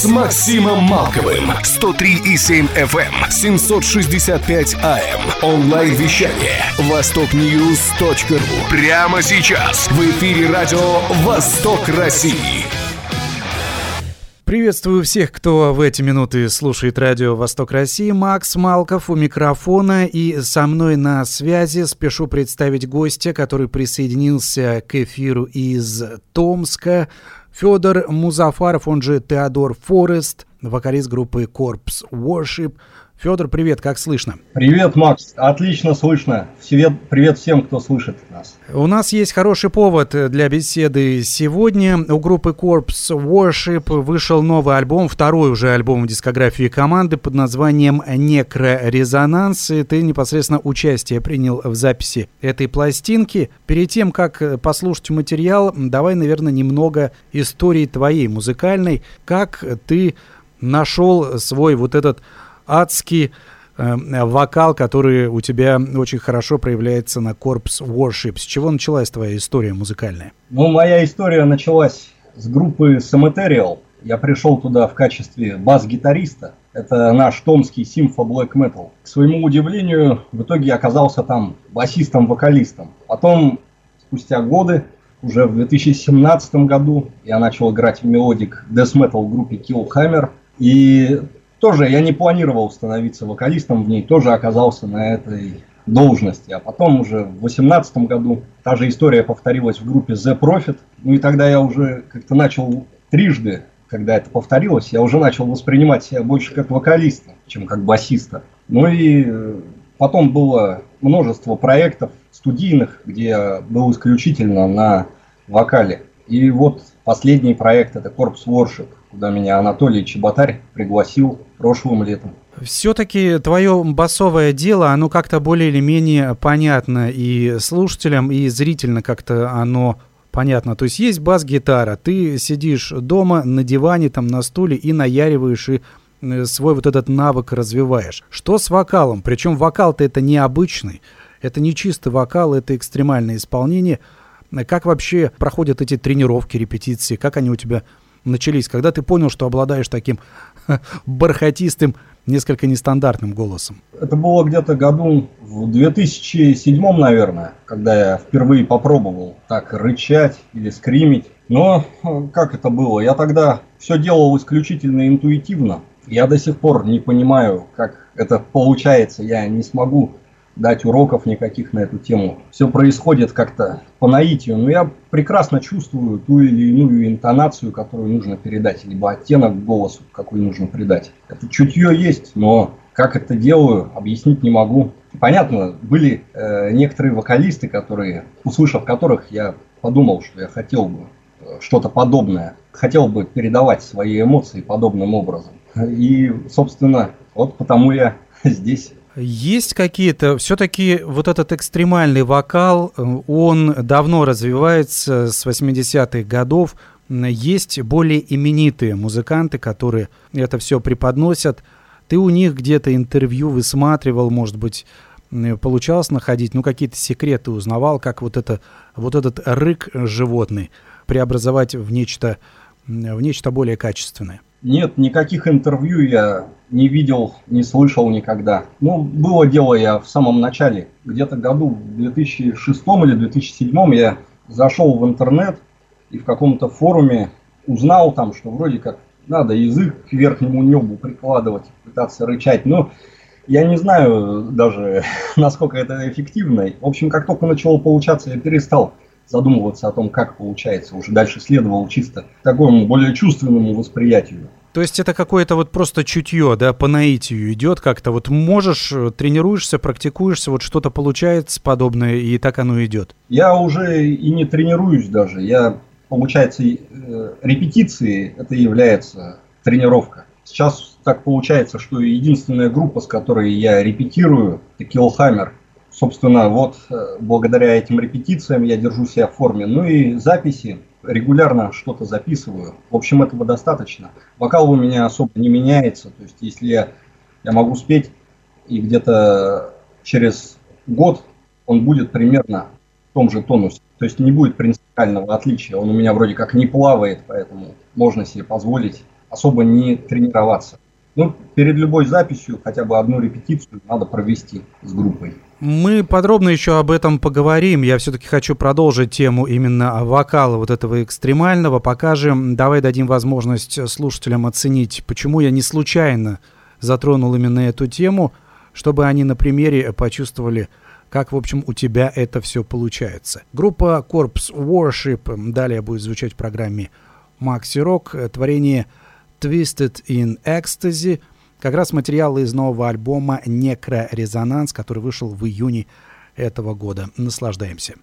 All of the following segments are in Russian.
с Максимом Малковым. 103,7 FM, 765 AM. Онлайн-вещание. Востокньюз.ру. Прямо сейчас. В эфире радио «Восток России». Приветствую всех, кто в эти минуты слушает радио «Восток России». Макс Малков у микрофона и со мной на связи. Спешу представить гостя, который присоединился к эфиру из Томска. Федор Музафаров, он же Теодор Форест, вокалист группы Corpse Worship. Федор, привет, как слышно? Привет, Макс, отлично слышно. Привет, привет всем, кто слышит нас. У нас есть хороший повод для беседы сегодня. У группы Corpse Worship вышел новый альбом, второй уже альбом в дискографии команды под названием «Некрорезонанс». И ты непосредственно участие принял в записи этой пластинки. Перед тем, как послушать материал, давай, наверное, немного истории твоей музыкальной. Как ты нашел свой вот этот адский э, вокал, который у тебя очень хорошо проявляется на Corpse Worship. С чего началась твоя история музыкальная? Ну, моя история началась с группы Cemeterial. Я пришел туда в качестве бас-гитариста. Это наш томский симфо Black Metal. К своему удивлению, в итоге оказался там басистом-вокалистом. Потом, спустя годы, уже в 2017 году, я начал играть в melodic death metal группе Killhammer. И тоже я не планировал становиться вокалистом в ней, тоже оказался на этой должности. А потом уже в 2018 году та же история повторилась в группе The Profit. Ну и тогда я уже как-то начал трижды, когда это повторилось, я уже начал воспринимать себя больше как вокалиста, чем как басиста. Ну и э, потом было множество проектов студийных, где я был исключительно на вокале. И вот последний проект это Corpse Worship, куда меня Анатолий Чеботарь пригласил прошлым летом. Все-таки твое басовое дело, оно как-то более или менее понятно и слушателям, и зрительно как-то оно понятно. То есть есть бас-гитара, ты сидишь дома на диване, там на стуле и наяриваешь и э, свой вот этот навык развиваешь. Что с вокалом? Причем вокал-то это необычный, это не чистый вокал, это экстремальное исполнение. Как вообще проходят эти тренировки, репетиции? Как они у тебя начались? Когда ты понял, что обладаешь таким бархатистым, несколько нестандартным голосом? Это было где-то году в 2007, наверное, когда я впервые попробовал так рычать или скримить. Но как это было? Я тогда все делал исключительно интуитивно. Я до сих пор не понимаю, как это получается. Я не смогу дать уроков никаких на эту тему. Все происходит как-то по наитию, но я прекрасно чувствую ту или иную интонацию, которую нужно передать, либо оттенок голосу, какой нужно придать. Это чутье есть, но как это делаю, объяснить не могу. Понятно, были э, некоторые вокалисты, которые, услышав которых, я подумал, что я хотел бы э, что-то подобное, хотел бы передавать свои эмоции подобным образом. И, собственно, вот потому я здесь есть какие-то, все-таки вот этот экстремальный вокал, э, он давно развивается с 80-х годов. Есть более именитые музыканты, которые это все преподносят. Ты у них где-то интервью высматривал, может быть, получалось находить, ну, какие-то секреты узнавал, как вот, это, вот этот рык животный преобразовать в нечто, в нечто более качественное. Нет, никаких интервью я не видел, не слышал никогда. Ну, было дело я в самом начале, где-то году в 2006 или 2007 я зашел в интернет и в каком-то форуме узнал там, что вроде как надо язык к верхнему небу прикладывать, пытаться рычать. Но я не знаю даже, насколько это эффективно. В общем, как только начало получаться, я перестал задумываться о том, как получается. Уже дальше следовало чисто такому более чувственному восприятию. То есть это какое-то вот просто чутье, да, по наитию идет как-то. Вот можешь, э, тренируешься, практикуешься, вот что-то получается подобное, и так оно идет. Я уже и не тренируюсь даже. Я, получается, э, репетиции это является тренировка. Сейчас так получается, что единственная группа, с которой я репетирую, это Killhammer. Собственно, вот э, благодаря этим репетициям я держу себя в форме. Ну и записи, регулярно что-то записываю. В общем, этого достаточно. Вокал у меня особо не меняется. То есть, если я, я могу спеть, и где-то через год он будет примерно в том же тонусе. То есть не будет принципиального отличия. Он у меня вроде как не плавает, поэтому можно себе позволить особо не тренироваться. Ну, перед любой записью хотя бы одну репетицию надо провести с группой. Мы подробно еще об этом поговорим. Я все-таки хочу продолжить тему именно вокала вот этого экстремального. Покажем, давай дадим возможность слушателям оценить, почему я не случайно затронул именно эту тему, чтобы они на примере почувствовали, как, в общем, у тебя это все получается. Группа Corpse Worship далее будет звучать в программе Maxi Rock. Творение Twisted in Ecstasy, как раз материалы из нового альбома Некрорезонанс, который вышел в июне этого года. Наслаждаемся.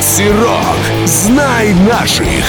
Рок. Знай наших.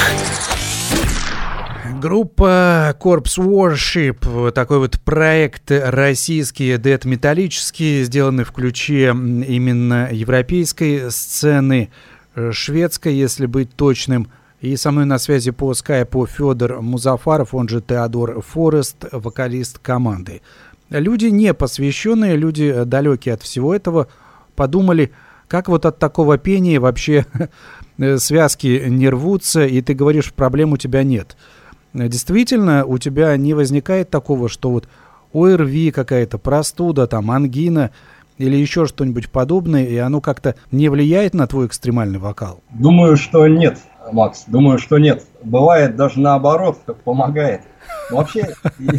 Группа Corpse Worship, такой вот проект российский, дед-металлический, сделанный в ключе именно европейской сцены, э, шведской, если быть точным. И со мной на связи по скайпу Федор Музафаров, он же Теодор Форест, вокалист команды. Люди не посвященные, люди далекие от всего этого, подумали, как вот от такого пения вообще связки не рвутся, и ты говоришь, проблем у тебя нет – Э, действительно у тебя не возникает такого, что вот ОРВИ какая-то, простуда, там, ангина или еще что-нибудь подобное, и оно как-то не влияет на твой экстремальный вокал? Думаю, что нет, Макс, думаю, что нет. Бывает даже наоборот, помогает. Вообще...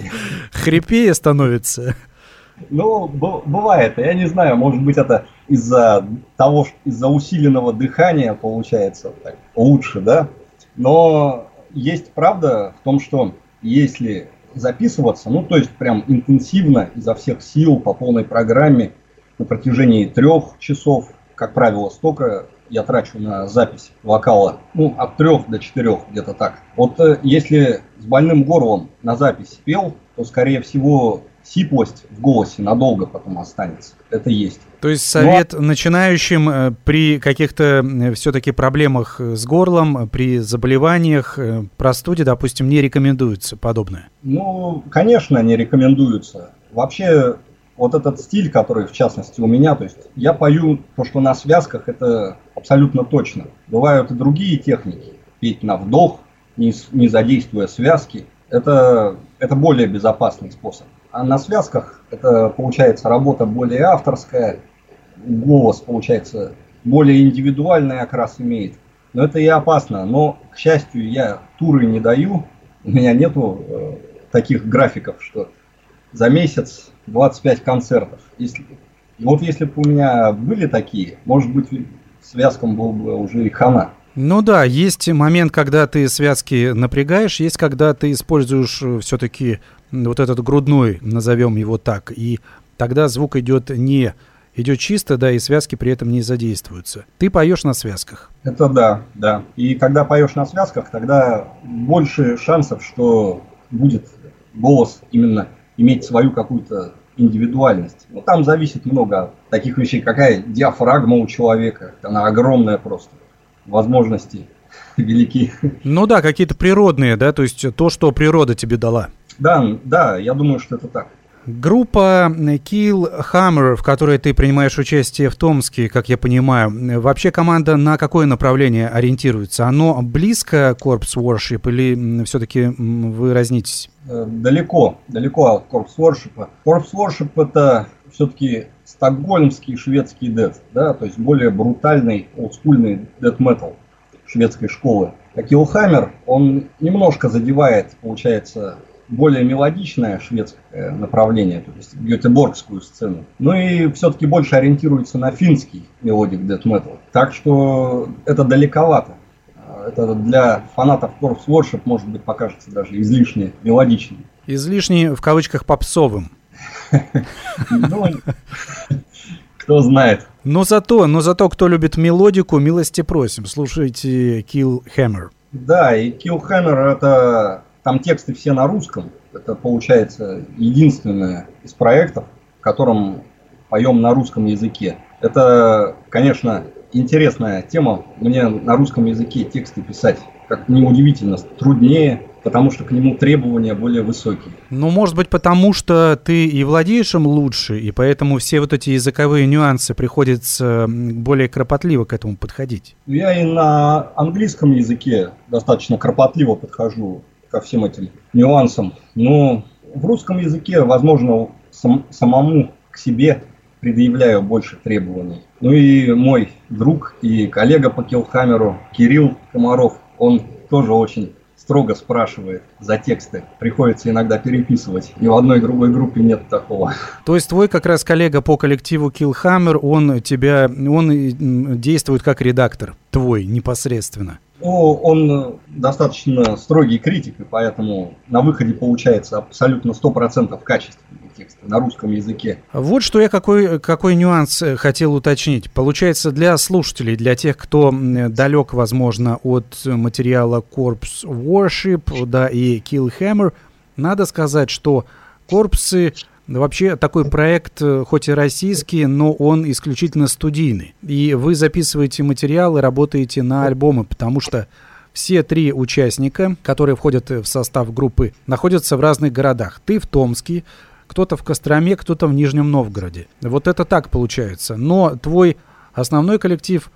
Хрипее становится. Ну, бывает. Я не знаю, может быть, это из-за того, из-за усиленного дыхания получается так, лучше, да? Но есть правда в том, что если записываться, ну то есть прям интенсивно, изо всех сил, по полной программе, на протяжении трех часов, как правило, столько я трачу на запись вокала, ну, от трех до четырех, где-то так. Вот э, если с больным горлом на запись пел, то, скорее всего, сиплость в голосе надолго потом останется. Это есть. То есть совет Но... начинающим э, при каких-то э, все-таки проблемах э, с горлом, при заболеваниях, простуде, допустим, не рекомендуется подобное? Ну, конечно, не рекомендуется. Вообще, вот этот стиль, который, в частности, у меня, то есть я пою то, что на связках, это абсолютно точно. Бывают и другие техники. Петь на вдох, не, не задействуя связки. Это, это более безопасный способ. А на связках это получается работа более авторская, голос получается более индивидуальный окрас имеет. Но это и опасно. Но, к счастью, я туры не даю. У меня нету э, таких графиков, что за месяц 25 концертов. Если, вот если бы у меня были такие, может быть, связкам был бы уже и хана. Ну да, есть момент, когда ты связки напрягаешь, есть когда ты используешь э, все-таки вот этот грудной, назовем его так, и тогда звук идет не идет чисто, да, и связки при этом не задействуются. Ты поешь на связках. Это да, да. И когда поешь на связках, тогда больше шансов, что будет голос именно иметь свою какую-то индивидуальность. Ну, там зависит много таких вещей, какая диафрагма у человека, она огромная просто, возможности велики. Ну да, какие-то природные, да, то есть то, что природа тебе дала. Да, да, я думаю, что это так. Группа Kill Hammer, в которой ты принимаешь участие в Томске, как я понимаю, вообще команда на какое направление ориентируется? Оно близко Corpse Worship или все-таки вы разнитесь? Э, далеко, далеко от Corpse Worship. Corpse Worship это все-таки стокгольмский шведский дед, да, то есть более брутальный, олдскульный дед метал шведской школы. А Killhammer, он немножко задевает, получается, более мелодичное шведское направление, то есть гетеборгскую сцену. Ну и все-таки больше ориентируется на финский melodic death metal. Так что это далековато. Это для фанатов Corpse Worship, может быть, покажется даже излишне мелодичным. Излишне, в кавычках, попсовым. Ну, кто знает. Но зато, но зато, кто любит мелодику, милости просим. Слушайте Kill Hammer. Да, и Kill Hammer это там тексты все на русском. Это получается единственное из проектов, в котором поем на русском языке. Это, конечно, интересная тема. Мне на русском языке тексты писать, как неудивительно, труднее, потому что к нему требования более высокие. Ну, может быть, потому что ты и владеешь им лучше, и поэтому все вот эти языковые нюансы приходится более кропотливо к этому подходить. Я и на английском языке достаточно кропотливо подхожу ко всем этим нюансам. Но в русском языке, возможно, сам, самому к себе предъявляю больше требований. Ну и мой друг и коллега по Килхамеру Кирилл Комаров, он тоже очень строго спрашивает за тексты. Приходится иногда переписывать. Ни в одной другой группе нет такого. То есть твой как раз коллега по коллективу Killhammer, он тебя, он действует как редактор твой непосредственно? Ну, он достаточно строгий критик, и поэтому на выходе получается абсолютно 100% качественный текст на русском языке. Вот что я какой, какой нюанс э, хотел уточнить. Получается, для слушателей, для тех, кто далек, возможно, от материала Corpse Worship да, и Kill Hammer, надо сказать, что корпусы Вообще такой проект, э, хоть и российский, но он исключительно студийный. И вы записываете материалы, работаете на альбомы, потому что все три участника, которые входят в состав группы, находятся в разных городах. Ты в Томске, кто-то в Костроме, кто-то в Нижнем Новгороде. Вот это так получается. Но твой основной коллектив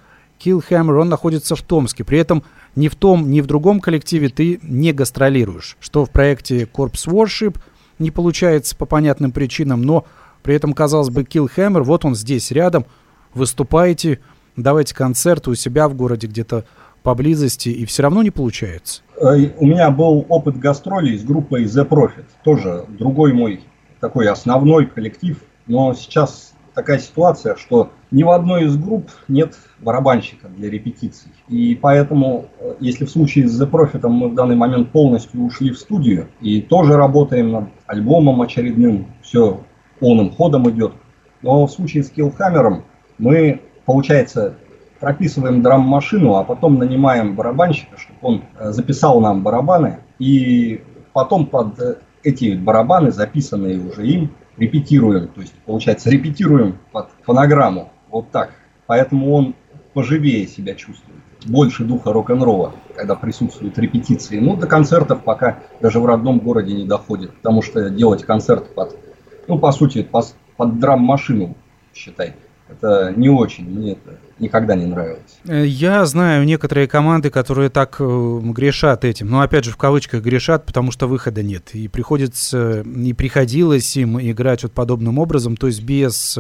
Killhammer, он находится в Томске. При этом ни в том, ни в другом коллективе ты не гастролируешь. Что в проекте Corpse Worship – не получается по понятным причинам, но при этом, казалось бы, Killhammer, вот он здесь рядом, выступаете, давайте концерты у себя в городе где-то поблизости, и все равно не получается. Э, у меня был опыт гастролей с группой The Profit, тоже другой мой такой основной коллектив, но сейчас такая ситуация, что ни в одной из групп нет барабанщика для репетиций. И поэтому, э, если в случае с The Profit мы в данный момент полностью ушли в студию и тоже работаем над альбомом очередным, все полным ходом идет. Но в случае с Killhammer мы, получается, прописываем драм-машину, а потом нанимаем барабанщика, чтобы он э, записал нам барабаны, и потом под э, эти барабаны, записанные уже им, репетируем, то есть, получается, репетируем под фонограмму, вот так. Поэтому он поживее себя чувствует, больше духа рок-н-ролла, когда присутствуют репетиции. Ну, до концертов пока даже в родном городе не доходит, потому что делать концерт под, ну, по сути, под, драм-машину, считай, это не очень, мне это никогда не нравилось. Э, я знаю некоторые команды, которые так э, грешат этим, но опять же в кавычках грешат, потому что выхода нет. И приходится, и приходилось им играть вот подобным образом, то есть без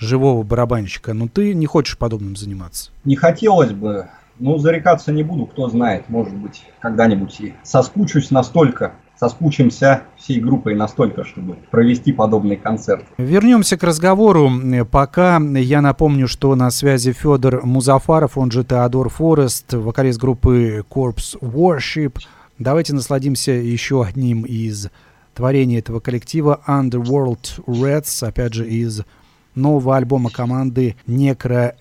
живого барабанщика. Но ты не хочешь подобным заниматься? Не хотелось бы. Ну, зарекаться не буду, кто знает, может быть, когда-нибудь и соскучусь настолько, соскучимся всей группой настолько, чтобы провести подобный концерт. Вернемся к разговору. Пока я напомню, что на связи Федор Музафаров, он же Теодор Форест, вокалист группы Corpse Worship. Давайте насладимся еще одним из творений этого коллектива Underworld Reds, опять же из нового альбома команды Necro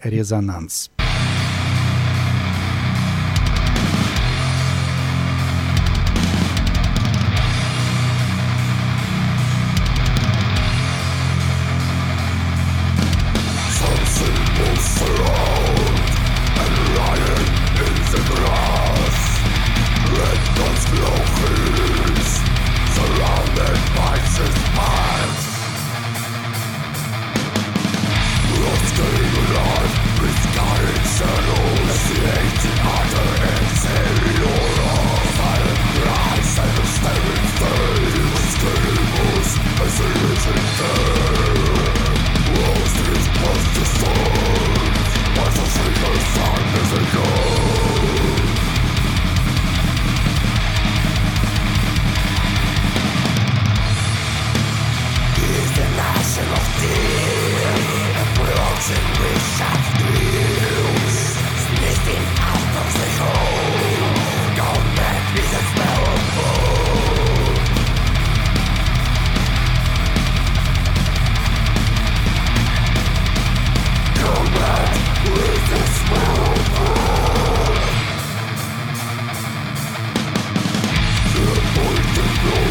Satan.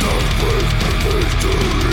Don't waste the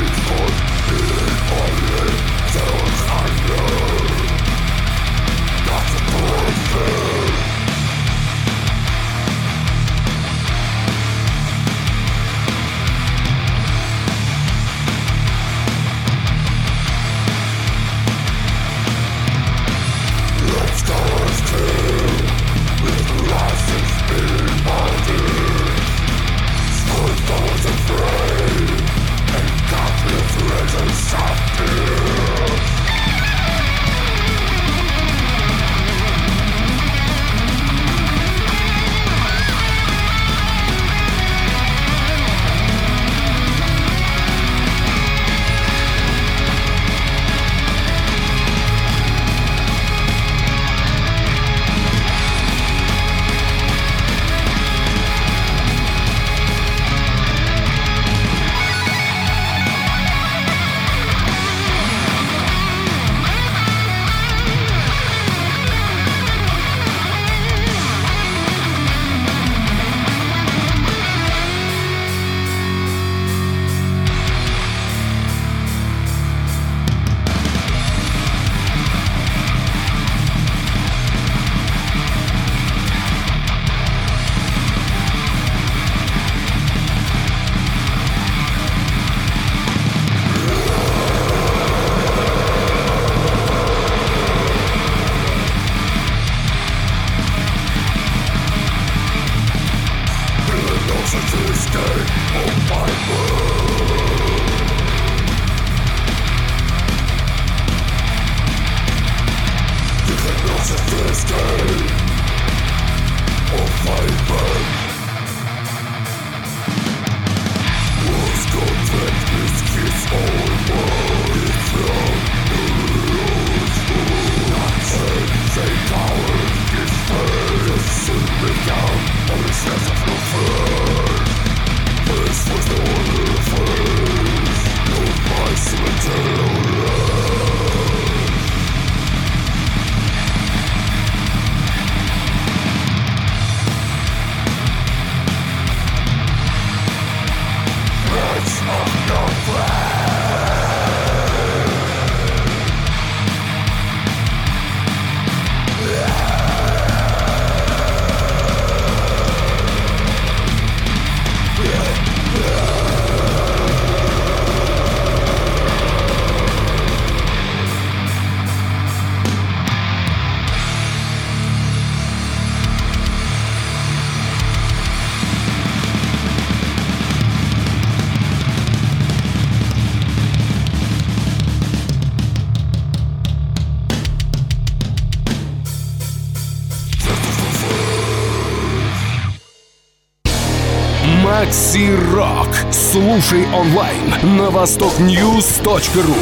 Макси Рок. Слушай онлайн на востокньюз.ру.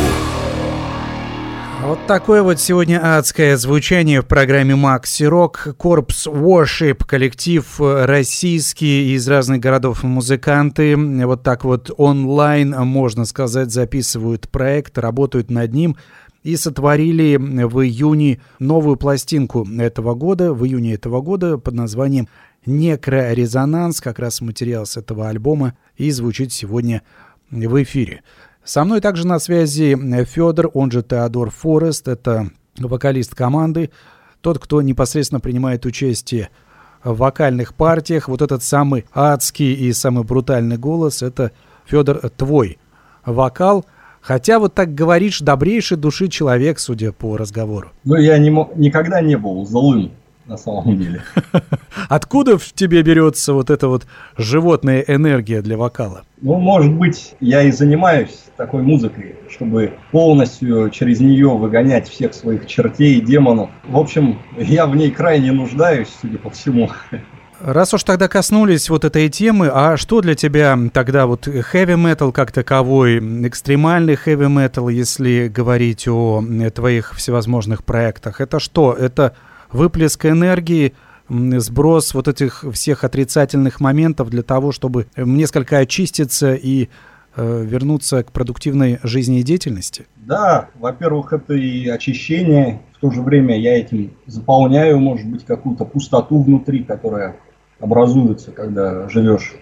Вот такое вот сегодня адское звучание в программе Макси Рок. Корпс Worship, коллектив российский из разных городов музыканты. Вот так вот онлайн, можно сказать, записывают проект, работают над ним и сотворили в июне новую пластинку этого года, в июне этого года под названием «Некрорезонанс», как раз материал с этого альбома, и звучит сегодня в эфире. Со мной также на связи Федор, он же Теодор Форест, это вокалист команды, тот, кто непосредственно принимает участие в вокальных партиях. Вот этот самый адский и самый брутальный голос, это Федор твой вокал. Хотя вот так говоришь, добрейший души человек, судя по разговору. Ну, я не, никогда не был злым на самом деле. Откуда в тебе берется вот эта вот животная энергия для вокала? Ну, может быть, я и занимаюсь такой музыкой, чтобы полностью через нее выгонять всех своих чертей и демонов. В общем, я в ней крайне нуждаюсь, судя по всему. Раз уж тогда коснулись вот этой темы, а что для тебя тогда вот heavy metal как таковой, экстремальный heavy metal, если говорить о твоих всевозможных проектах, это что? Это выплеск энергии, сброс вот этих всех отрицательных моментов для того, чтобы несколько очиститься и э, вернуться к продуктивной жизнедеятельности? Да, во-первых, это и очищение, в то же время я этим заполняю, может быть, какую-то пустоту внутри, которая образуется, когда живешь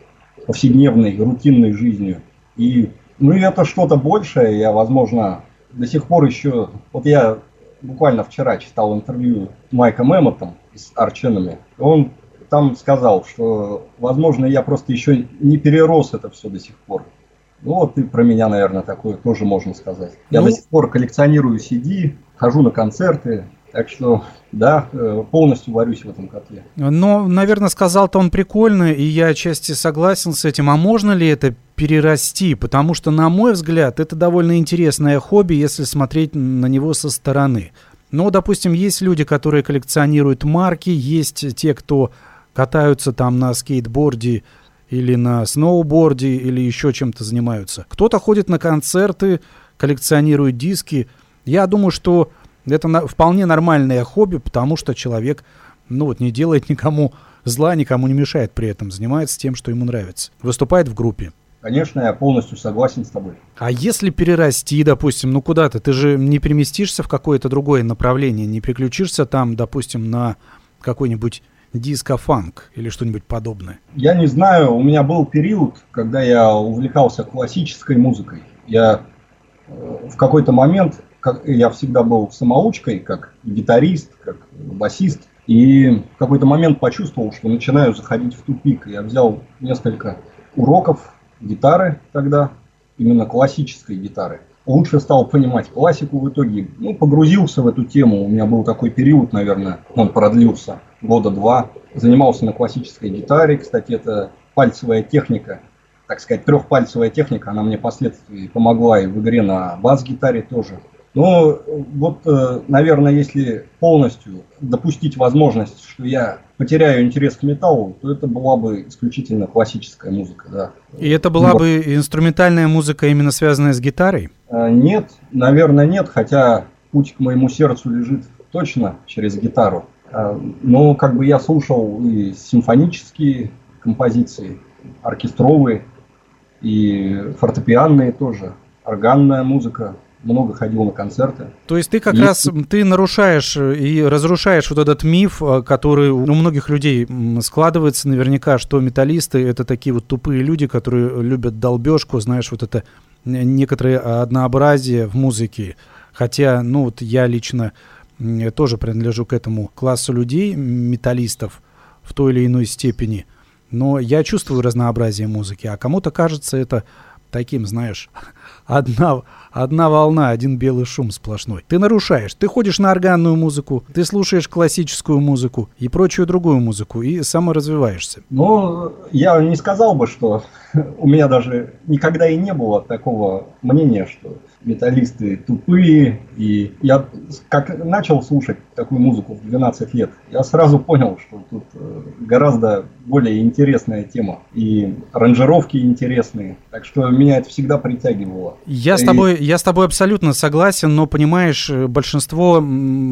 повседневной, рутинной жизнью. И, ну, и это что-то большее, я, возможно, до сих пор еще, вот я буквально вчера читал интервью Майка Мэмотом с Арченами. Он там сказал, что, возможно, я просто еще не перерос это все до сих пор. Ну вот и про меня, наверное, такое тоже можно сказать. Я ну... до сих пор коллекционирую CD, хожу на концерты, так что, да, э, полностью варюсь в этом котле. Но, наверное, сказал-то он прикольно, и я отчасти согласен с этим. А можно ли это перерасти? Потому что, на мой взгляд, это довольно интересное хобби, если смотреть на него со стороны. Ну, допустим, есть люди, которые коллекционируют марки, есть те, кто катаются там на скейтборде или на сноуборде, или еще чем-то занимаются. Кто-то ходит на концерты, коллекционирует диски. Я думаю, что это на, вполне нормальное хобби, потому что человек, ну вот, не делает никому зла, никому не мешает при этом, занимается тем, что ему нравится. Выступает в группе. Конечно, я полностью согласен с тобой. А если перерасти, допустим, ну куда-то, ты же не переместишься в какое-то другое направление, не приключишься там, допустим, на какой-нибудь диско-фанк или что-нибудь подобное? Я не знаю, у меня был период, когда я увлекался классической музыкой. Я э, в какой-то момент как, я всегда был самоучкой, как гитарист, как басист. И в какой-то момент почувствовал, что начинаю заходить в тупик. Я взял несколько уроков гитары тогда, именно классической гитары. Лучше стал понимать классику в итоге. Ну, погрузился в эту тему. У меня был такой период, наверное, он продлился года два. Занимался на классической гитаре. Кстати, это трехпальцевая техника, так сказать, трехпальцевая техника, она мне впоследствии помогла и в игре на бас-гитаре тоже. Но вот, э, наверное, если полностью допустить возможность, что я потеряю интерес к металлу, то это была бы исключительно классическая музыка, да. И это была вот. бы инструментальная музыка, именно связанная с гитарой? Э, нет, наверное, нет, хотя путь к моему сердцу лежит точно через гитару. Э, но как бы я слушал и симфонические композиции, оркестровые, и фортепианные тоже, органная музыка, много ходил на концерты. То есть ты как и... раз ты нарушаешь и разрушаешь вот этот миф, э, который у многих людей складывается наверняка, что металлисты это такие вот тупые люди, которые любят долбежку, знаешь, вот это некоторое однообразие в музыке. Хотя, ну вот я лично тоже принадлежу к этому классу людей, металлистов в той или иной степени. Но я чувствую разнообразие музыки, а кому-то кажется это таким, знаешь, одна, одна волна, один белый шум сплошной. Ты нарушаешь. Ты ходишь на органную музыку, ты слушаешь классическую музыку и прочую другую музыку, и саморазвиваешься. Ну, я не сказал бы, что у меня даже никогда и не было такого мнения, что металлисты тупые. И я как начал слушать такую музыку в 12 лет, я сразу понял, что тут э, гораздо более интересная тема. И аранжировки интересные. Так что меня это всегда притягивало. Я с тобой, я с тобой абсолютно согласен, но понимаешь, э, большинство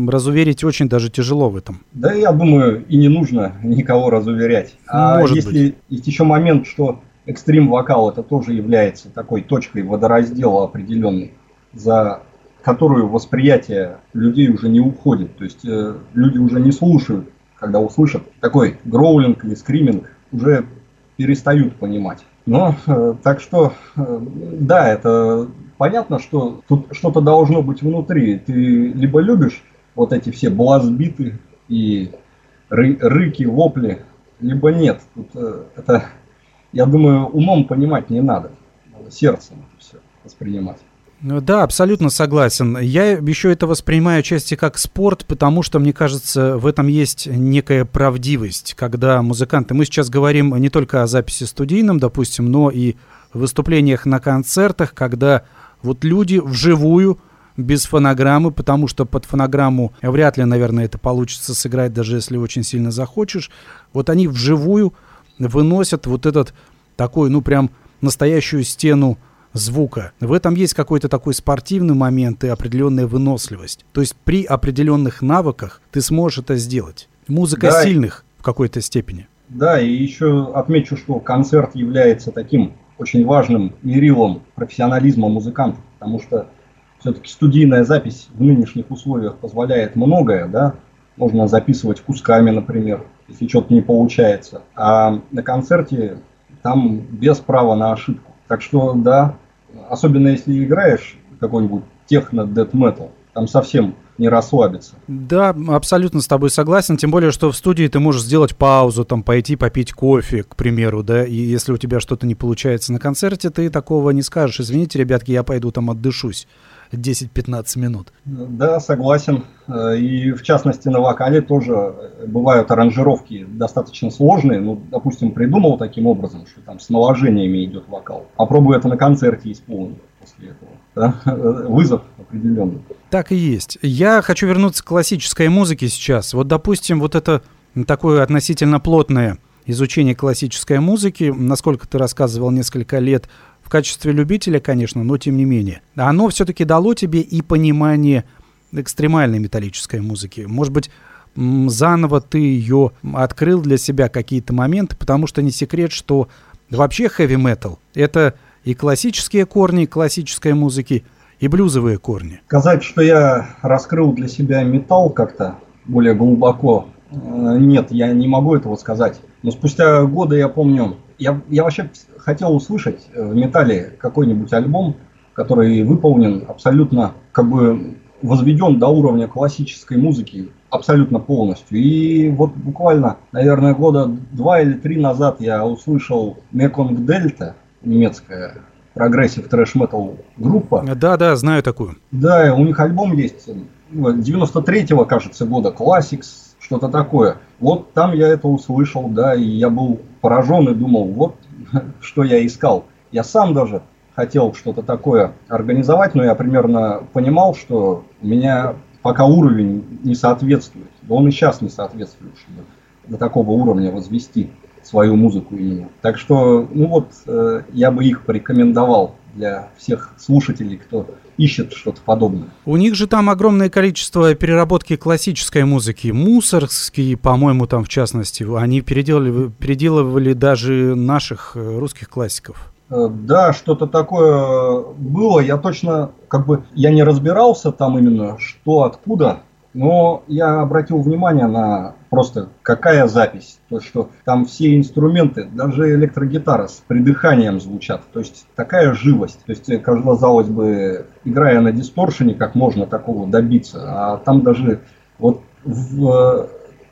разуверить очень даже тяжело в этом. Да, я думаю, и не нужно никого разуверять. А Может если быть. есть еще момент, что экстрим вокал это тоже является такой точкой водораздела определенной, за которую восприятие людей уже не уходит. То есть э, люди уже не слушают, когда услышат такой гроулинг или скриминг, уже перестают понимать. Но э, так что, э, да, это понятно, что тут что-то должно быть внутри. Ты либо любишь вот эти все блазбиты и ры рыки, вопли, либо нет. Тут э, это я думаю, умом понимать не надо, надо сердцем это все воспринимать. Ну да, абсолютно согласен. Я еще это воспринимаю отчасти как спорт, потому что, мне кажется, в этом есть некая правдивость, когда музыканты... Мы сейчас говорим не только о записи студийном, допустим, но и выступлениях на концертах, когда вот люди вживую, без фонограммы, потому что под фонограмму вряд ли, наверное, это получится сыграть, даже если очень сильно захочешь. Вот они вживую выносят вот этот такой, ну прям настоящую стену звука. В этом есть какой-то такой спортивный момент и определенная выносливость. То есть при определенных навыках ты сможешь это сделать. Музыка да. сильных в какой-то степени. Да, и еще отмечу, что концерт является таким очень важным мерилом профессионализма музыканта, потому что все-таки студийная запись в нынешних условиях позволяет многое, да, можно записывать кусками, например, если что-то не получается. А на концерте там без права на ошибку. Так что, да, особенно если играешь какой-нибудь техно-дед метал, там совсем не расслабиться. Да, абсолютно с тобой согласен, тем более, что в студии ты можешь сделать паузу, там пойти попить кофе, к примеру, да, и если у тебя что-то не получается на концерте, ты такого не скажешь, извините, ребятки, я пойду там отдышусь. 10-15 минут. Да, согласен. Э, и в частности на вокале тоже бывают аранжировки достаточно сложные. Ну, допустим, придумал таким образом, что там с наложениями идет вокал. Попробую это на концерте исполнить после этого. Да? Вызов определенный. Так и есть. Я хочу вернуться к классической музыке сейчас. Вот, допустим, вот это такое относительно плотное изучение классической музыки, насколько ты рассказывал несколько лет в качестве любителя, конечно, но тем не менее. Оно все-таки дало тебе и понимание экстремальной металлической музыки. Может быть, заново ты ее открыл для себя какие-то моменты, потому что не секрет, что вообще metal это и классические корни классической музыки, и блюзовые корни. Сказать, что я раскрыл для себя металл как-то более глубоко, э, нет, я не могу этого сказать. Но спустя годы я помню, я, я вообще хотел услышать э, в металле какой-нибудь альбом, который выполнен абсолютно, как бы возведен до уровня классической музыки абсолютно полностью. И вот буквально, наверное, года два или три назад я услышал Mekong Delta, немецкая прогрессив трэш-метал группа. Да, да, знаю такую. Да, у них альбом есть 93-го, кажется, года, Classics, что-то такое. Вот там я это услышал, да, и я был поражен и думал, вот что я искал. Я сам даже хотел что-то такое организовать, но я примерно понимал, что у меня пока уровень не соответствует. Он и сейчас не соответствует, чтобы до такого уровня возвести свою музыку именно. Так что, ну вот, э, я бы их порекомендовал для всех слушателей, кто ищет что-то подобное. У них же там огромное количество переработки классической музыки. Мусорские, по-моему, там в частности, они переделали, переделывали даже наших э, русских классиков. Э, да, что-то такое было. Я точно, как бы, я не разбирался там именно, что, откуда, но я обратил внимание на просто какая запись. То, что там все инструменты, даже электрогитара с придыханием звучат. То есть такая живость. То есть, казалось бы, играя на дисторшене, как можно такого добиться. А там даже вот в э,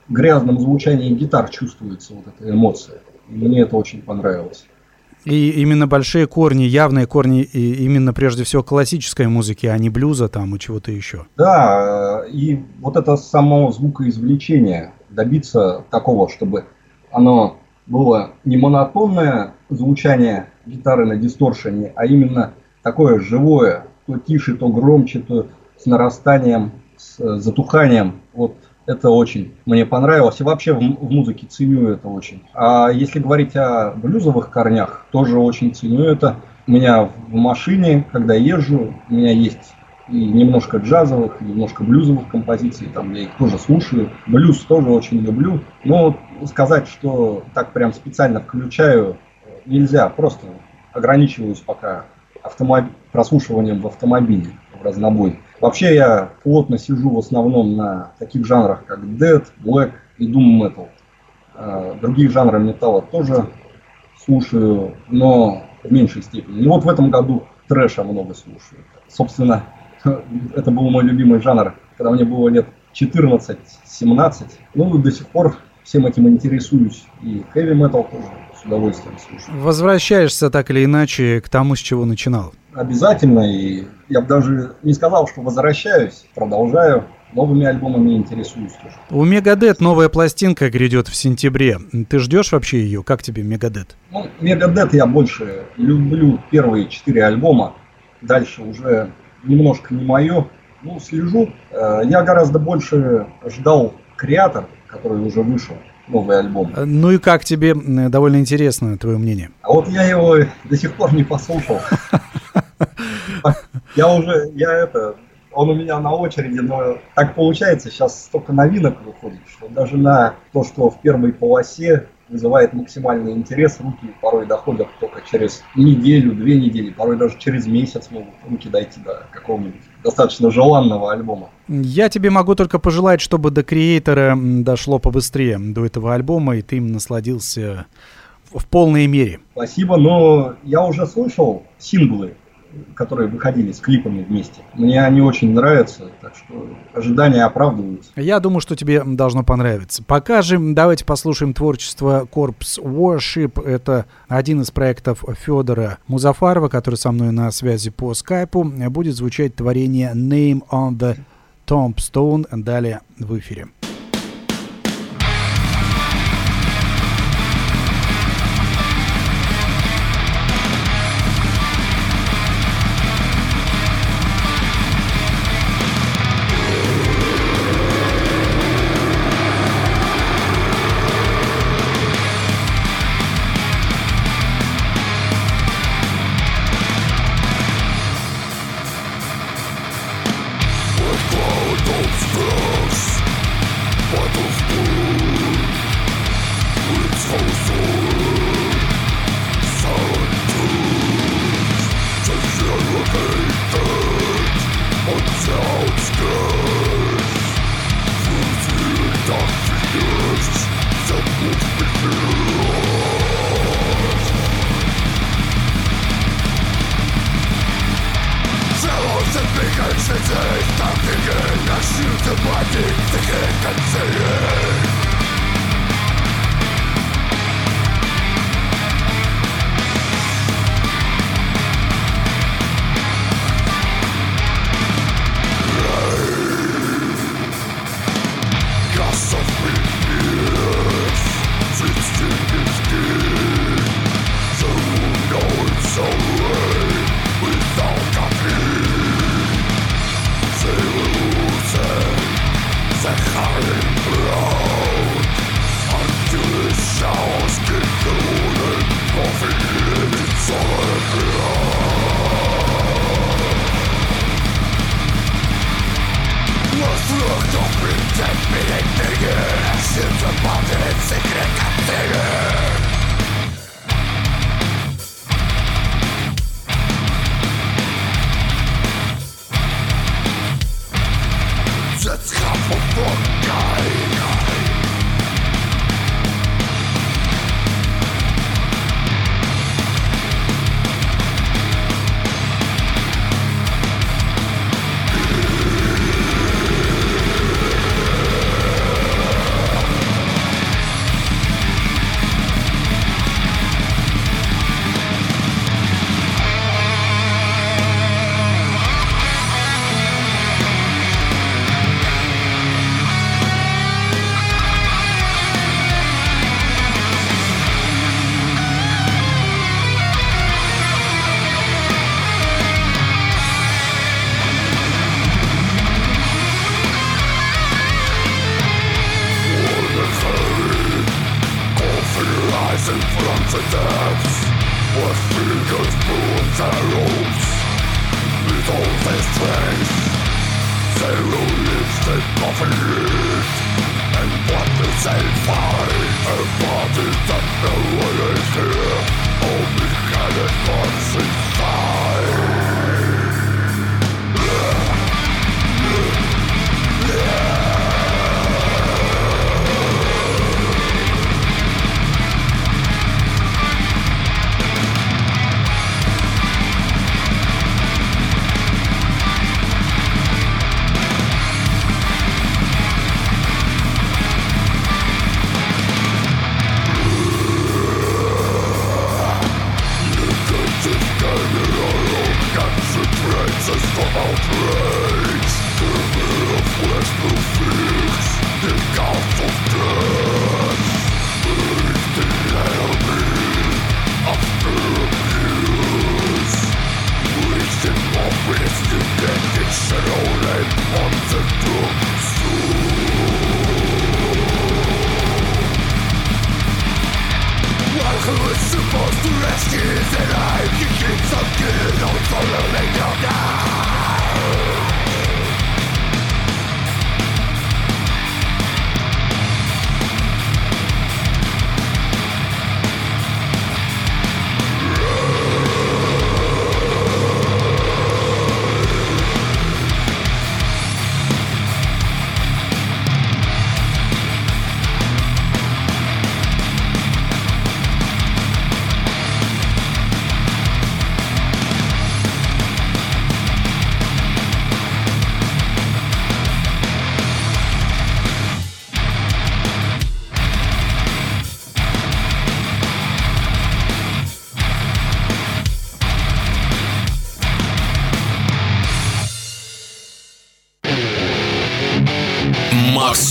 грязном звучании гитар чувствуется вот эта эмоция. Мне это очень понравилось. И именно большие корни, явные корни именно прежде всего классической музыки, а не блюза там и чего-то еще. Да, и вот это само звукоизвлечение, добиться такого, чтобы оно было не монотонное звучание гитары на дисторшене, а именно такое живое, то тише, то громче, то с нарастанием, с затуханием. Вот это очень мне понравилось. И вообще в, в музыке ценю это очень. А если говорить о блюзовых корнях, тоже очень ценю это. У меня в машине, когда езжу, у меня есть и немножко джазовых, и немножко блюзовых композиций, там я их тоже слушаю. Блюз тоже очень люблю. Но сказать, что так прям специально включаю, нельзя. Просто ограничиваюсь пока автомоб... прослушиванием в автомобиле в разнобой. Вообще я плотно сижу в основном на таких жанрах, как Dead, Black и Doom Metal. А, другие жанры металла тоже слушаю, но в меньшей степени. И вот в этом году трэша много слушаю. Собственно, это был мой любимый жанр, когда мне было лет 14-17. Ну, до сих пор всем этим интересуюсь. И heavy metal тоже с удовольствием слушаю. Возвращаешься так или иначе к тому, с чего начинал обязательно, и я бы даже не сказал, что возвращаюсь, продолжаю новыми альбомами интересуюсь тоже. У Мегадет новая пластинка грядет в сентябре. Ты ждешь вообще ее? Как тебе Мегадет? Ну, Мегадет я больше люблю первые четыре альбома. Дальше уже немножко не мое. Ну, слежу. Э, я гораздо больше ждал Креатор, который уже вышел новый альбом. Ну и как тебе? Довольно интересно твое мнение. А вот я его до сих пор не послушал. Я уже, я это, он у меня на очереди, но так получается, сейчас столько новинок выходит, что даже на то, что в первой полосе вызывает максимальный интерес, руки порой доходят только через неделю, две недели, порой даже через месяц могут руки дойти до какого-нибудь достаточно желанного альбома. Я тебе могу только пожелать, чтобы до креатора дошло побыстрее, до этого альбома, и ты им насладился в полной мере. Спасибо, но я уже слышал синглы которые выходили с клипами вместе. Мне они очень нравятся, так что ожидания оправдываются. Я думаю, что тебе должно понравиться. Покажем, давайте послушаем творчество Corpse Worship. Это один из проектов Федора Музафарова, который со мной на связи по скайпу. Будет звучать творение Name on the Tombstone. Далее в эфире.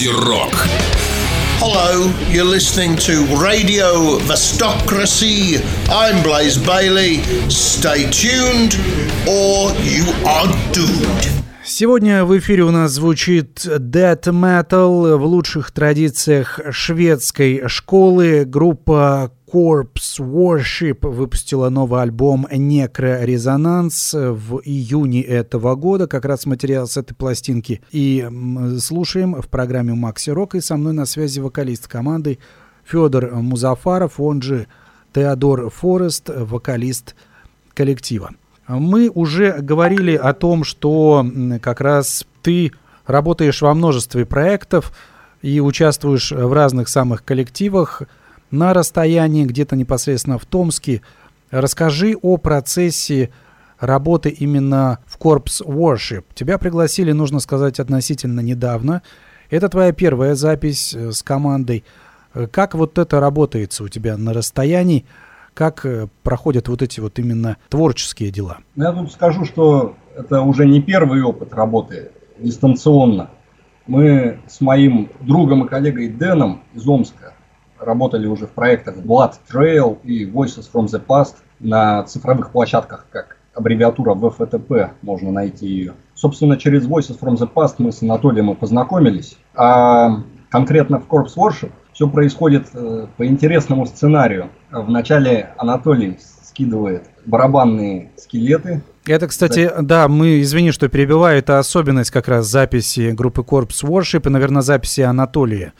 Рок. Hello, you're listening to Radio Vestocracy. I'm Blaze Bailey. Stay tuned or you are doomed. Сегодня в эфире у нас звучит Death Metal в лучших традициях шведской школы. Группа Corpse Worship выпустила новый альбом Некрорезонанс в июне этого года, как раз материал с этой пластинки. И слушаем в программе Макси Рок, и со мной на связи вокалист команды Федор Музафаров, он же Теодор Форест, вокалист коллектива. Мы уже говорили о том, что как раз ты работаешь во множестве проектов и участвуешь в разных самых коллективах – на расстоянии, где-то непосредственно в Томске. Расскажи о процессе работы именно в Corps Worship. Тебя пригласили, нужно сказать, относительно недавно. Это твоя первая запись э, с командой. Э, как вот это работается у тебя на расстоянии? Как э, проходят вот эти вот именно творческие дела? Ну, я тут скажу, что это уже не первый опыт работы дистанционно. Мы с моим другом и коллегой Дэном из Омска работали уже в проектах Blood Trail и Voices from the Past на цифровых площадках, как аббревиатура VFTP, можно найти ее. Собственно, через Voices from the Past мы с Анатолием и познакомились, а конкретно в Corpse Worship все происходит э, по интересному сценарию. Вначале Анатолий скидывает барабанные скелеты. Это, кстати, да, мы, извини, что перебиваю, это особенность как раз записи группы Corpse Worship и, наверное, записи Анатолия.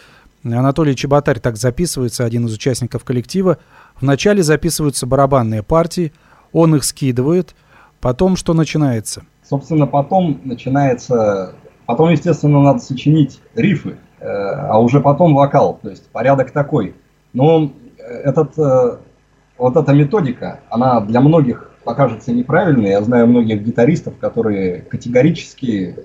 Анатолий Чеботарь так записывается, один из участников коллектива. Вначале записываются барабанные партии, он их скидывает, потом что начинается? Собственно, потом начинается... Потом, естественно, надо сочинить рифы, э, а уже потом вокал. То есть порядок такой. Но этот, э, вот эта методика, она для многих покажется неправильной. Я знаю многих гитаристов, которые категорически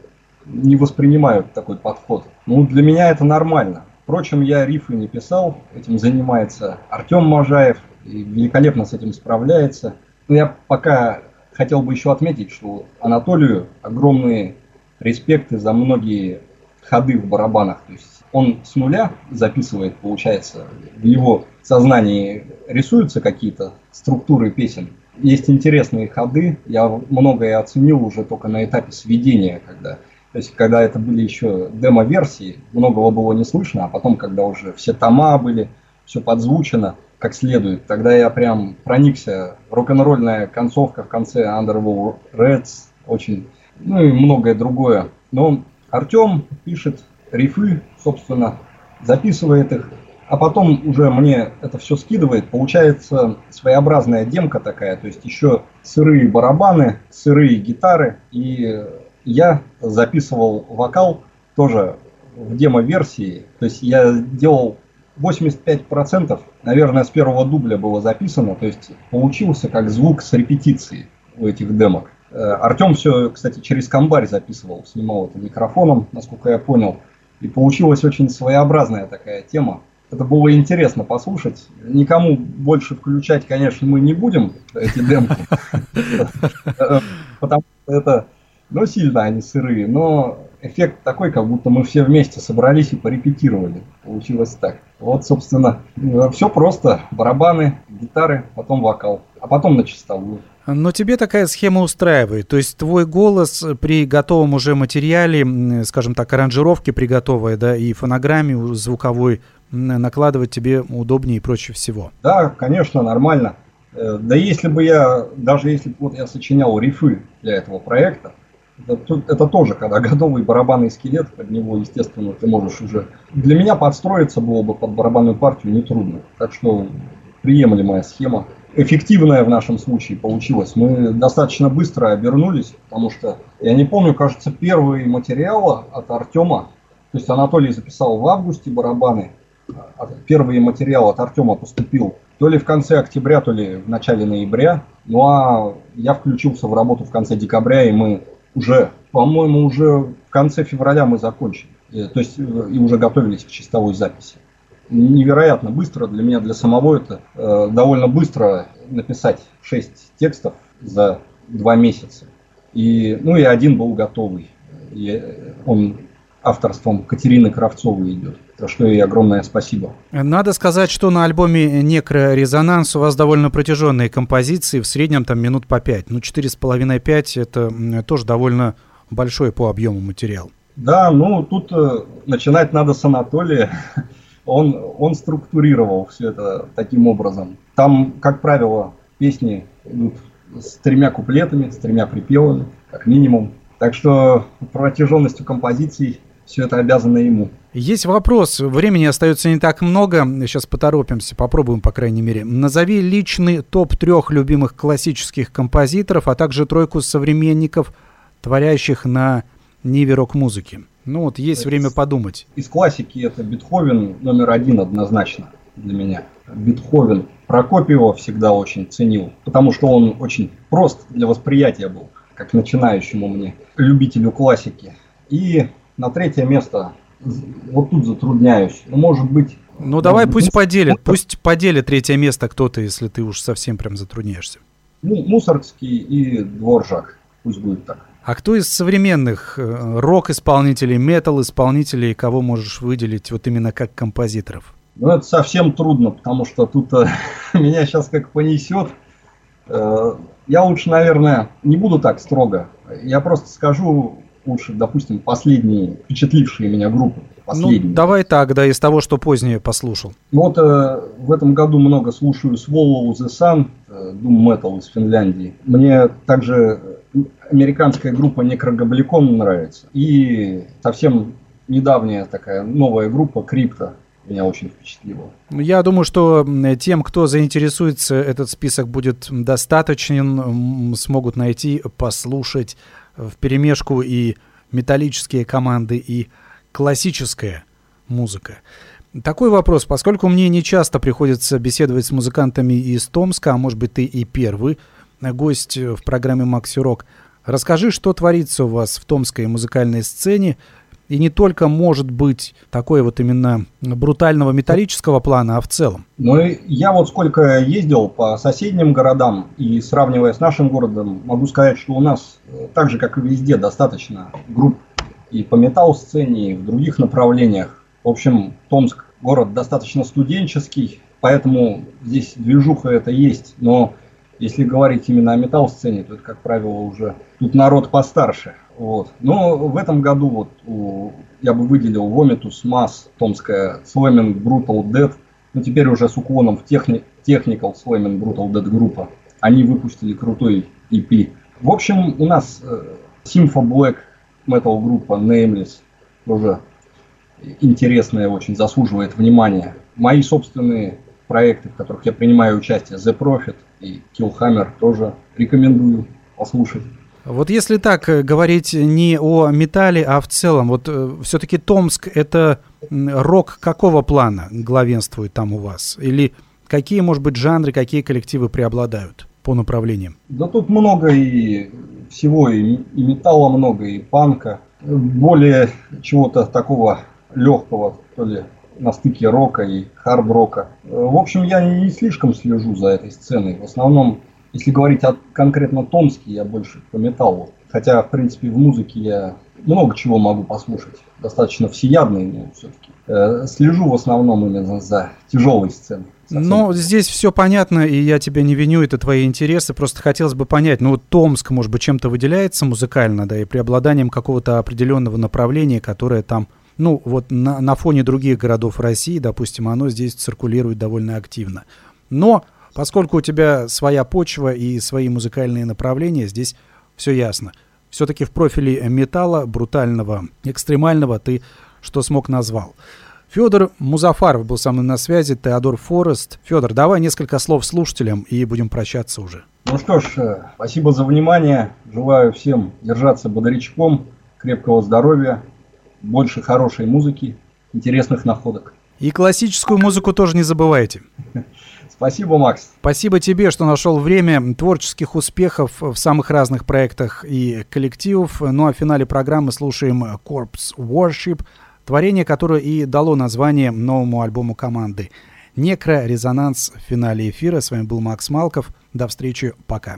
не воспринимают такой подход. Ну, для меня это нормально. Впрочем, я рифы не писал, этим занимается Артем Можаев, и великолепно с этим справляется. Но я пока хотел бы еще отметить, что Анатолию огромные респекты за многие ходы в барабанах. То есть он с нуля записывает, получается, в его сознании рисуются какие-то структуры песен. Есть интересные ходы, я многое оценил уже только на этапе сведения, когда то есть, когда это были еще демо-версии, многого было не слышно, а потом, когда уже все тома были, все подзвучено, как следует. Тогда я прям проникся. Рок-н-ролльная концовка в конце Underworld Reds, очень, ну и многое другое. Но Артем пишет рифы, собственно, записывает их, а потом уже мне это все скидывает. Получается своеобразная демка такая, то есть еще сырые барабаны, сырые гитары. И я записывал вокал тоже в демо-версии. То есть я делал 85%, наверное, с первого дубля было записано. То есть получился как звук с репетиции у этих демок. Э, Артем все, кстати, через комбарь записывал, снимал это микрофоном, насколько я понял. И получилась очень своеобразная такая тема. Это было интересно послушать. Никому больше включать, конечно, мы не будем эти демки. Потому что это, ну, сильно они сырые. Но эффект такой, как будто мы все вместе собрались и порепетировали. Получилось так. Вот, собственно, все просто. Барабаны, гитары, потом вокал. А потом на чистовую. Но тебе такая схема устраивает. То есть твой голос при готовом уже материале, скажем так, аранжировке при готовой, да, и фонограмме звуковой накладывать тебе удобнее и проще всего. Да, конечно, нормально. Э, да если бы я, даже если бы вот я сочинял рифы для этого проекта, это, тоже, когда готовый барабанный скелет, под него, естественно, ты можешь уже... Для меня подстроиться было бы под барабанную партию нетрудно. Так что приемлемая схема эффективная в нашем случае получилась. Мы достаточно быстро обернулись, потому что, я не помню, кажется, первый материал от Артема, то есть Анатолий записал в августе барабаны, а первый материал от Артема поступил то ли в конце октября, то ли в начале ноября. Ну а я включился в работу в конце декабря, и мы уже, по-моему, уже в конце февраля мы закончили. Э, то есть э, и уже готовились к чистовой записи невероятно быстро. Для меня, для самого это э, довольно быстро написать 6 текстов за 2 месяца. И, ну и один был готовый. И он авторством Катерины Кравцовой идет. За что ей огромное спасибо. Надо сказать, что на альбоме «Некрорезонанс» у вас довольно протяженные композиции, в среднем там минут по 5. Ну, 4,5-5 – это тоже довольно большой по объему материал. Да, ну тут э, начинать надо с Анатолия он, он структурировал все это таким образом. Там, как правило, песни идут с тремя куплетами, с тремя припевами, как минимум. Так что протяженностью композиций все это обязано ему. Есть вопрос. Времени остается не так много. Сейчас поторопимся, попробуем, по крайней мере. Назови личный топ трех любимых классических композиторов, а также тройку современников, творящих на ниве рок-музыки. Ну вот есть время подумать. Из классики это Бетховен номер один однозначно для меня. Бетховен Прокопьева всегда очень ценил, потому что он очень прост для восприятия был, как начинающему мне, любителю классики. И на третье место, вот тут затрудняюсь, ну, может быть... Ну давай пусть поделит, пусть поделит третье место кто-то, если ты уж совсем прям затрудняешься. Ну, Мусоргский и Дворжак, пусть будет так. А кто из современных э, рок-исполнителей, метал-исполнителей, кого можешь выделить вот именно как композиторов? Ну, это совсем трудно, потому что тут э, меня сейчас как понесет. Э, я лучше, наверное, не буду так строго. Я просто скажу лучше, допустим, последние впечатлившие меня группы. Ну, последние. Ну, давай так, да, из того, что позднее послушал. Ну, вот э, в этом году много слушаю Swallow the Sun, э, Doom Metal из Финляндии. Мне также американская группа Некрогобликон нравится. И совсем недавняя такая новая группа Крипто меня очень впечатлила. Я думаю, что тем, кто заинтересуется, этот список будет достаточен, смогут найти, послушать в перемешку и металлические команды, и классическая музыка. Такой вопрос, поскольку мне не часто приходится беседовать с музыкантами из Томска, а может быть ты и первый гость в программе «Макси Рок», Расскажи, что творится у вас в томской музыкальной сцене, и не только может быть такой вот именно брутального металлического плана, а в целом. Ну, я вот сколько ездил по соседним городам и сравнивая с нашим городом, могу сказать, что у нас, э, так же как и везде, достаточно групп и по металл-сцене, и в других направлениях. В общем, Томск город достаточно студенческий, поэтому здесь движуха это есть, но если говорить именно о металл-сцене, то это, как правило, уже тут народ постарше. Вот. Но в этом году вот у, я бы выделил Vomitus, Mass, Томская, Slamming, Brutal Dead. но теперь уже с уклоном в техни, Technical Slamming Brutal Dead группа. Они выпустили крутой EP. В общем, у нас э, Sympho Black Metal группа Nameless тоже интересная, очень заслуживает внимания. Мои собственные проекты, в которых я принимаю участие, The Prophet и Killhammer, тоже рекомендую послушать. Вот если так э, говорить не о металле, а в целом, вот э, все-таки Томск это рок какого плана главенствует там у вас? Или какие, может быть, жанры, какие коллективы преобладают по направлениям? Да тут много и всего, и, и металла много, и панка. Более чего-то такого легкого, то ли на стыке рока и хард-рока. В общем, я не слишком слежу за этой сценой. В основном если говорить о конкретно Томске, я больше по металлу. Хотя, в принципе, в музыке я много чего могу послушать. Достаточно всеядный, но все-таки. Э, слежу в основном именно за тяжелой сценой. Ну, здесь все понятно, и я тебя не виню, это твои интересы. Просто хотелось бы понять, ну, Томск, может быть, чем-то выделяется музыкально, да, и преобладанием какого-то определенного направления, которое там, ну, вот на, на фоне других городов России, допустим, оно здесь циркулирует довольно активно. Но Поскольку у тебя своя почва и свои музыкальные направления, здесь все ясно. Все-таки в профиле металла, брутального, экстремального, ты что смог назвал. Федор Музафаров был со мной на связи, Теодор Форест. Федор, давай несколько слов слушателям и будем прощаться уже. Ну что ж, э, спасибо за внимание. Желаю всем держаться бодрячком, крепкого здоровья, больше хорошей музыки, интересных находок. И классическую музыку тоже не забывайте. Спасибо, Макс. Спасибо тебе, что нашел время. Творческих успехов в самых разных проектах и коллективов. Ну а в финале программы слушаем Corpse Worship, творение, которое и дало название новому альбому команды. Некро-резонанс в финале эфира. С вами был Макс Малков. До встречи. Пока.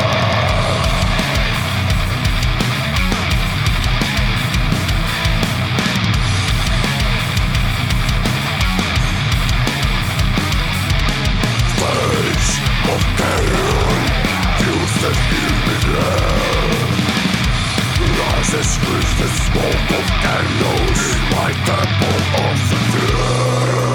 Rises with the smoke of candles, my temple of fear.